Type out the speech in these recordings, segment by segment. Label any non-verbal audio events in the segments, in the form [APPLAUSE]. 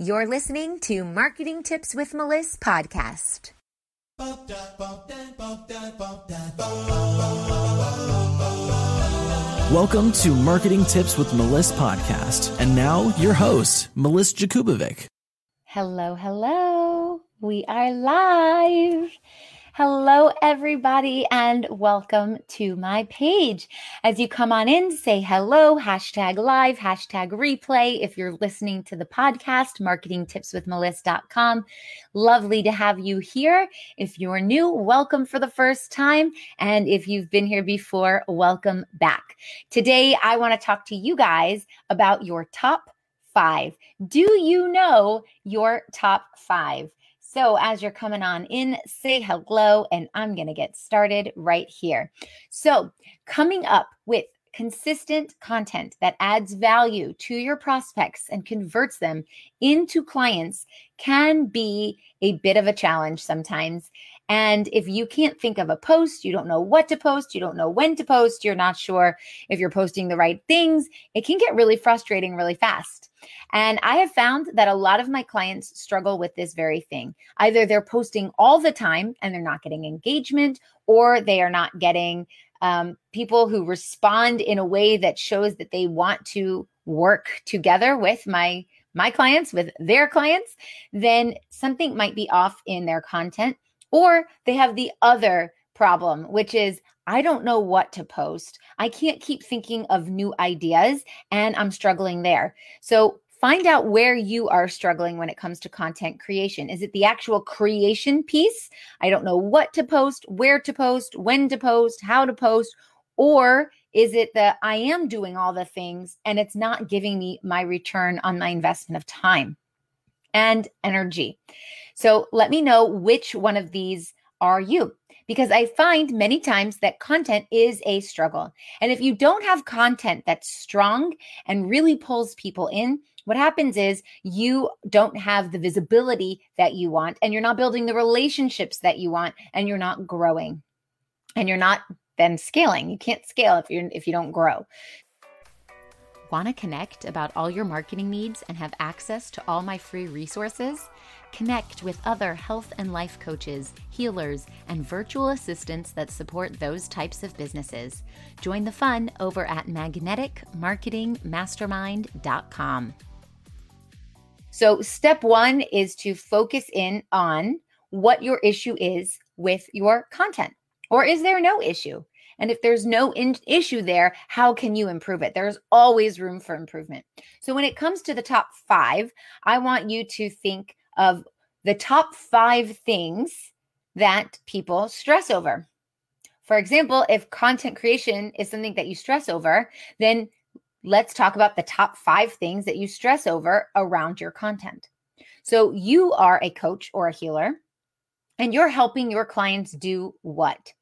You're listening to Marketing Tips with Melissa podcast. Welcome to Marketing Tips with Melissa podcast. And now your host, Melissa Jakubovic. Hello, hello. We are live. Hello, everybody, and welcome to my page. As you come on in, say hello, hashtag live, hashtag replay. If you're listening to the podcast, marketingtipswithmelissa.com. Lovely to have you here. If you're new, welcome for the first time. And if you've been here before, welcome back. Today, I want to talk to you guys about your top five. Do you know your top five? So, as you're coming on in, say hello, and I'm going to get started right here. So, coming up with consistent content that adds value to your prospects and converts them into clients can be a bit of a challenge sometimes. And if you can't think of a post, you don't know what to post, you don't know when to post, you're not sure if you're posting the right things, it can get really frustrating really fast. And I have found that a lot of my clients struggle with this very thing. Either they're posting all the time and they're not getting engagement, or they are not getting um, people who respond in a way that shows that they want to work together with my my clients with their clients then something might be off in their content or they have the other problem which is I don't know what to post. I can't keep thinking of new ideas and I'm struggling there. So find out where you are struggling when it comes to content creation. Is it the actual creation piece? I don't know what to post, where to post, when to post, how to post, or is it that I am doing all the things and it's not giving me my return on my investment of time and energy? So let me know which one of these are you? Because I find many times that content is a struggle. And if you don't have content that's strong and really pulls people in, what happens is you don't have the visibility that you want and you're not building the relationships that you want and you're not growing and you're not then scaling. You can't scale if you if you don't grow. Want to connect about all your marketing needs and have access to all my free resources? Connect with other health and life coaches, healers, and virtual assistants that support those types of businesses. Join the fun over at magneticmarketingmastermind.com. So, step one is to focus in on what your issue is with your content. Or is there no issue? And if there's no in- issue there, how can you improve it? There's always room for improvement. So, when it comes to the top five, I want you to think of the top five things that people stress over. For example, if content creation is something that you stress over, then let's talk about the top five things that you stress over around your content. So, you are a coach or a healer, and you're helping your clients do what?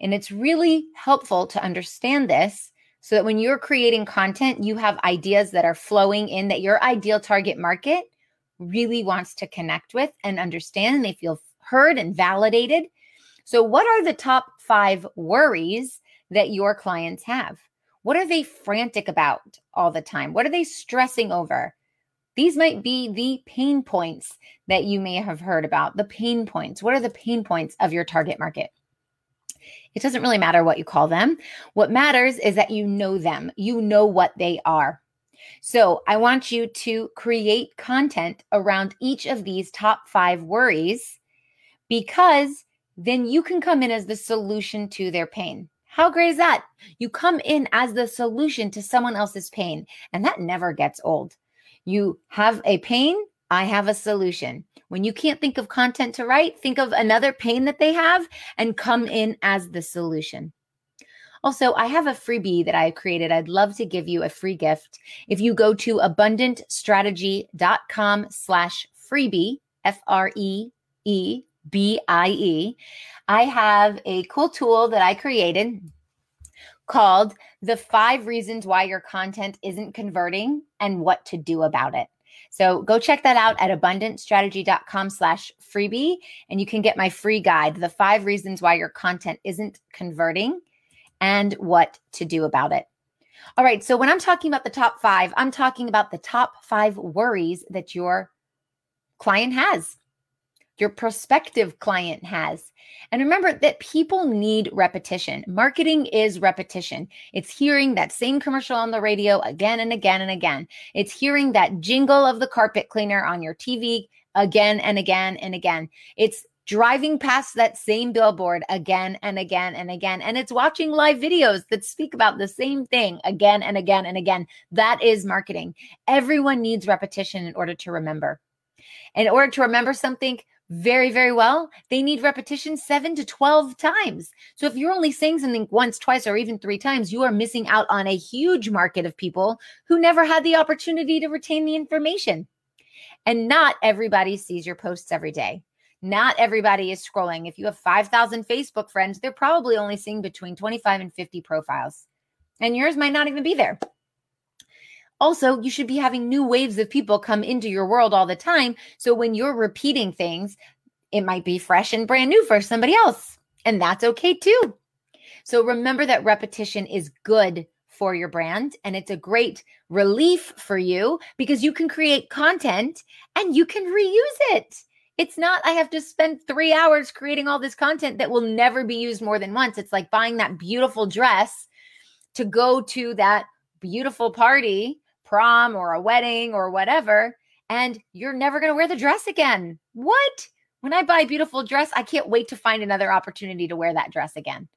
And it's really helpful to understand this so that when you're creating content, you have ideas that are flowing in that your ideal target market really wants to connect with and understand. And they feel heard and validated. So, what are the top five worries that your clients have? What are they frantic about all the time? What are they stressing over? These might be the pain points that you may have heard about. The pain points. What are the pain points of your target market? It doesn't really matter what you call them. What matters is that you know them, you know what they are. So I want you to create content around each of these top five worries because then you can come in as the solution to their pain. How great is that? You come in as the solution to someone else's pain, and that never gets old. You have a pain, I have a solution. When you can't think of content to write, think of another pain that they have and come in as the solution. Also, I have a freebie that I created. I'd love to give you a free gift. If you go to abundantstrategy.com slash freebie, F-R-E-E-B-I-E, I have a cool tool that I created called the five reasons why your content isn't converting and what to do about it. So go check that out at abundantstrategy.com slash freebie, and you can get my free guide, the five reasons why your content isn't converting and what to do about it. All right. So when I'm talking about the top five, I'm talking about the top five worries that your client has, your prospective client has. And remember that people need repetition. Marketing is repetition. It's hearing that same commercial on the radio again and again and again. It's hearing that jingle of the carpet cleaner on your TV again and again and again. It's driving past that same billboard again and again and again. And it's watching live videos that speak about the same thing again and again and again. That is marketing. Everyone needs repetition in order to remember. In order to remember something very, very well, they need repetition seven to 12 times. So if you're only saying something once, twice, or even three times, you are missing out on a huge market of people who never had the opportunity to retain the information. And not everybody sees your posts every day. Not everybody is scrolling. If you have 5,000 Facebook friends, they're probably only seeing between 25 and 50 profiles. And yours might not even be there. Also, you should be having new waves of people come into your world all the time. So when you're repeating things, it might be fresh and brand new for somebody else. And that's okay too. So remember that repetition is good for your brand and it's a great relief for you because you can create content and you can reuse it. It's not, I have to spend three hours creating all this content that will never be used more than once. It's like buying that beautiful dress to go to that beautiful party, prom or a wedding or whatever, and you're never going to wear the dress again. What? When I buy a beautiful dress, I can't wait to find another opportunity to wear that dress again.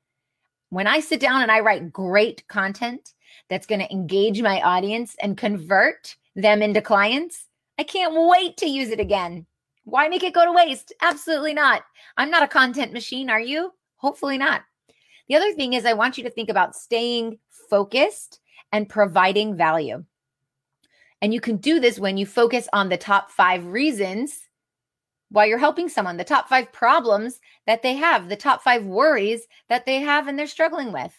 When I sit down and I write great content that's going to engage my audience and convert them into clients, I can't wait to use it again. Why make it go to waste? Absolutely not. I'm not a content machine, are you? Hopefully not. The other thing is, I want you to think about staying focused and providing value. And you can do this when you focus on the top five reasons why you're helping someone, the top five problems that they have, the top five worries that they have and they're struggling with.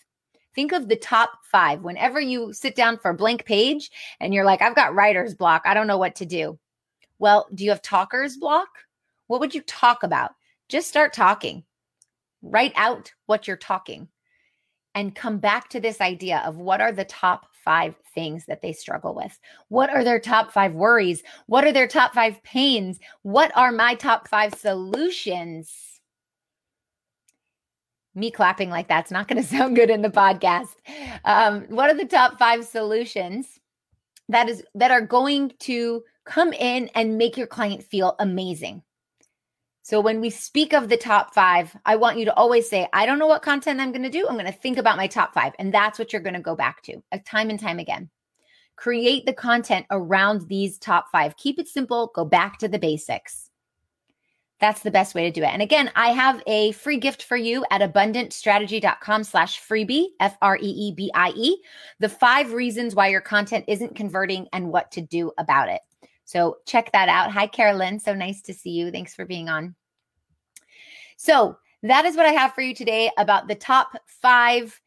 Think of the top five. Whenever you sit down for a blank page and you're like, I've got writer's block, I don't know what to do. Well, do you have talker's block? What would you talk about? Just start talking. Write out what you're talking and come back to this idea of what are the top five things that they struggle with? What are their top five worries? What are their top five pains? What are my top five solutions? Me clapping like that's not going [LAUGHS] to sound good in the podcast. Um, what are the top five solutions that is that are going to come in and make your client feel amazing. So when we speak of the top five, I want you to always say, I don't know what content I'm going to do. I'm going to think about my top five. And that's what you're going to go back to uh, time and time again. Create the content around these top five. Keep it simple. Go back to the basics. That's the best way to do it. And again, I have a free gift for you at abundantstrategy.com slash freebie, F R E E B I E, the five reasons why your content isn't converting and what to do about it. So check that out. Hi, Carolyn. So nice to see you. Thanks for being on. So that is what I have for you today about the top five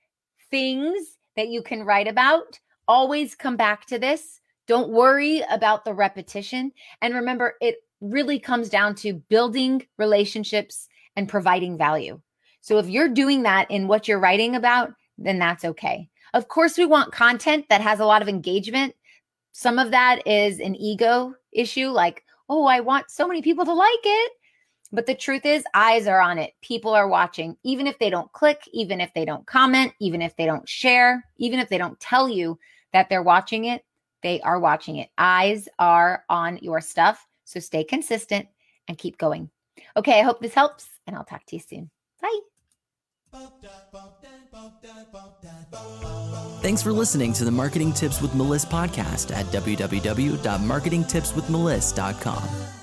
things that you can write about. Always come back to this. Don't worry about the repetition. And remember, it really comes down to building relationships and providing value. So if you're doing that in what you're writing about, then that's okay. Of course, we want content that has a lot of engagement some of that is an ego issue, like, oh, I want so many people to like it. But the truth is, eyes are on it. People are watching, even if they don't click, even if they don't comment, even if they don't share, even if they don't tell you that they're watching it, they are watching it. Eyes are on your stuff. So stay consistent and keep going. Okay, I hope this helps, and I'll talk to you soon. Bye. Thanks for listening to the Marketing Tips with Melissa podcast at www.marketingtipswithmelissa.com.